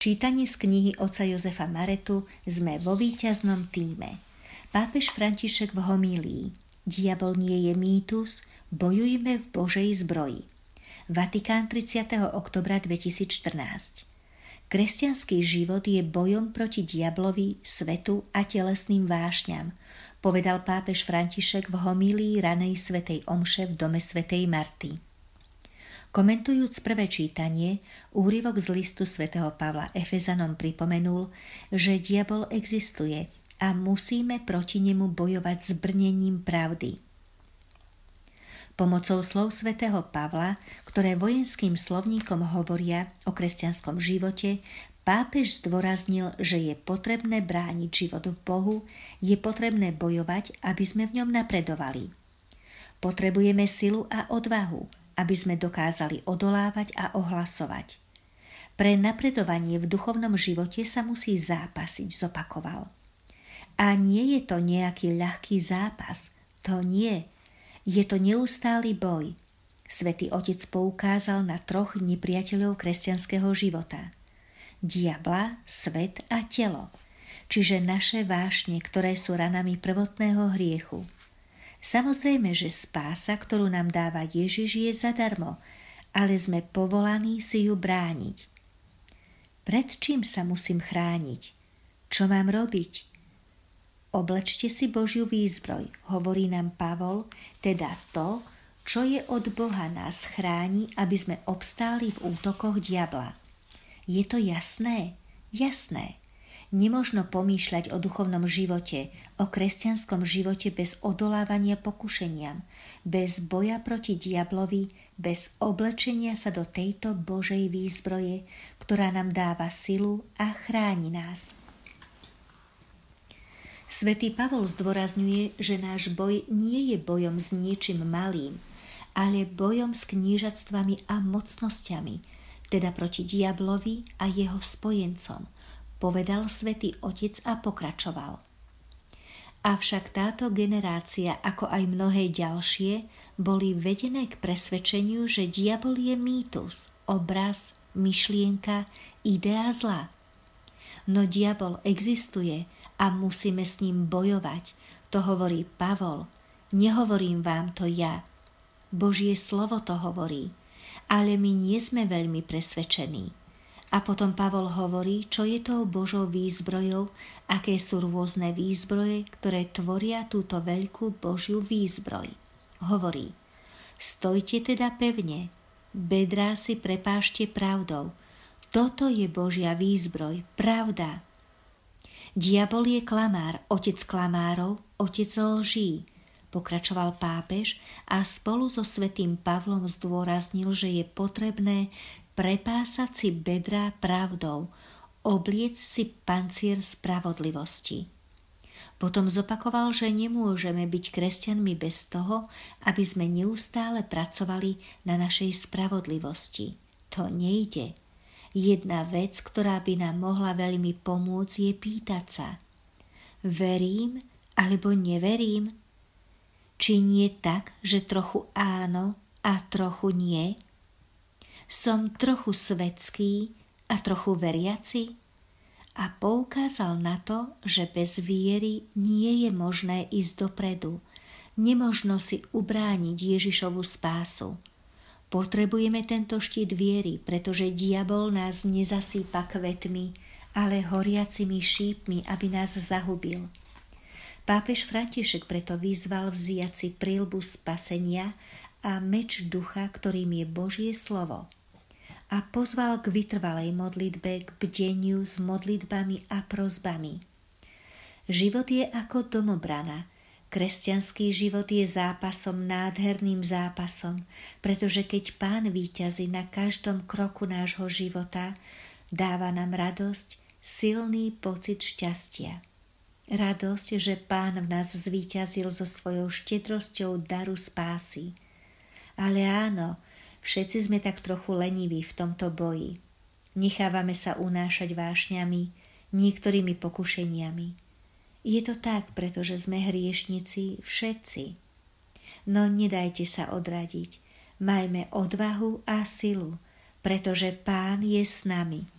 Čítanie z knihy oca Jozefa Maretu sme vo víťaznom týme. Pápež František v homílii. Diabol nie je mýtus, bojujme v Božej zbroji. Vatikán 30. oktobra 2014 Kresťanský život je bojom proti diablovi, svetu a telesným vášňam, povedal pápež František v homílii ranej svetej omše v dome svetej Marty. Komentujúc prvé čítanie, úryvok z listu svätého Pavla Efezanom pripomenul, že diabol existuje a musíme proti nemu bojovať s brnením pravdy. Pomocou slov svätého Pavla, ktoré vojenským slovníkom hovoria o kresťanskom živote, pápež zdôraznil, že je potrebné brániť život v Bohu, je potrebné bojovať, aby sme v ňom napredovali. Potrebujeme silu a odvahu, aby sme dokázali odolávať a ohlasovať. Pre napredovanie v duchovnom živote sa musí zápasiť, zopakoval. A nie je to nejaký ľahký zápas, to nie. Je to neustály boj. Svetý Otec poukázal na troch nepriateľov kresťanského života. Diabla, svet a telo, čiže naše vášne, ktoré sú ranami prvotného hriechu – Samozrejme, že spása, ktorú nám dáva Ježiš, je zadarmo, ale sme povolaní si ju brániť. Pred čím sa musím chrániť? Čo mám robiť? Oblečte si Božiu výzbroj, hovorí nám Pavol, teda to, čo je od Boha nás chráni, aby sme obstáli v útokoch diabla. Je to jasné? Jasné. Nemožno pomýšľať o duchovnom živote, o kresťanskom živote bez odolávania pokušeniam, bez boja proti diablovi, bez oblečenia sa do tejto Božej výzbroje, ktorá nám dáva silu a chráni nás. Svetý Pavol zdôrazňuje, že náš boj nie je bojom s niečím malým, ale bojom s knížatstvami a mocnosťami, teda proti diablovi a jeho spojencom – povedal svätý Otec a pokračoval. Avšak táto generácia, ako aj mnohé ďalšie, boli vedené k presvedčeniu, že diabol je mýtus, obraz, myšlienka, idea zla. No diabol existuje a musíme s ním bojovať. To hovorí Pavol. Nehovorím vám to ja. Božie slovo to hovorí. Ale my nie sme veľmi presvedčení. A potom Pavol hovorí, čo je tou Božou výzbrojou, aké sú rôzne výzbroje, ktoré tvoria túto veľkú Božiu výzbroj. Hovorí, stojte teda pevne, bedrá si prepášte pravdou. Toto je Božia výzbroj, pravda. Diabol je klamár, otec klamárov, otec lží, pokračoval pápež a spolu so svetým Pavlom zdôraznil, že je potrebné prepásať si bedrá pravdou, obliec si pancier spravodlivosti. Potom zopakoval, že nemôžeme byť kresťanmi bez toho, aby sme neustále pracovali na našej spravodlivosti. To nejde. Jedna vec, ktorá by nám mohla veľmi pomôcť, je pýtať sa. Verím alebo neverím? Či nie tak, že trochu áno a trochu nie? Som trochu svetský a trochu veriaci? A poukázal na to, že bez viery nie je možné ísť dopredu. Nemožno si ubrániť Ježišovu spásu. Potrebujeme tento štít viery, pretože diabol nás nezasýpa kvetmi, ale horiacimi šípmi, aby nás zahubil. Pápež František preto vyzval vziať si prílbu spasenia a meč ducha, ktorým je Božie slovo a pozval k vytrvalej modlitbe, k bdeniu s modlitbami a prozbami. Život je ako domobrana. Kresťanský život je zápasom, nádherným zápasom, pretože keď Pán víťazí na každom kroku nášho života, dáva nám radosť, silný pocit šťastia. Radosť, že Pán v nás zvíťazil so svojou štedrosťou daru spásy. Ale áno, Všetci sme tak trochu leniví v tomto boji. Nechávame sa unášať vášňami, niektorými pokušeniami. Je to tak, pretože sme hriešnici všetci. No nedajte sa odradiť. Majme odvahu a silu, pretože Pán je s nami.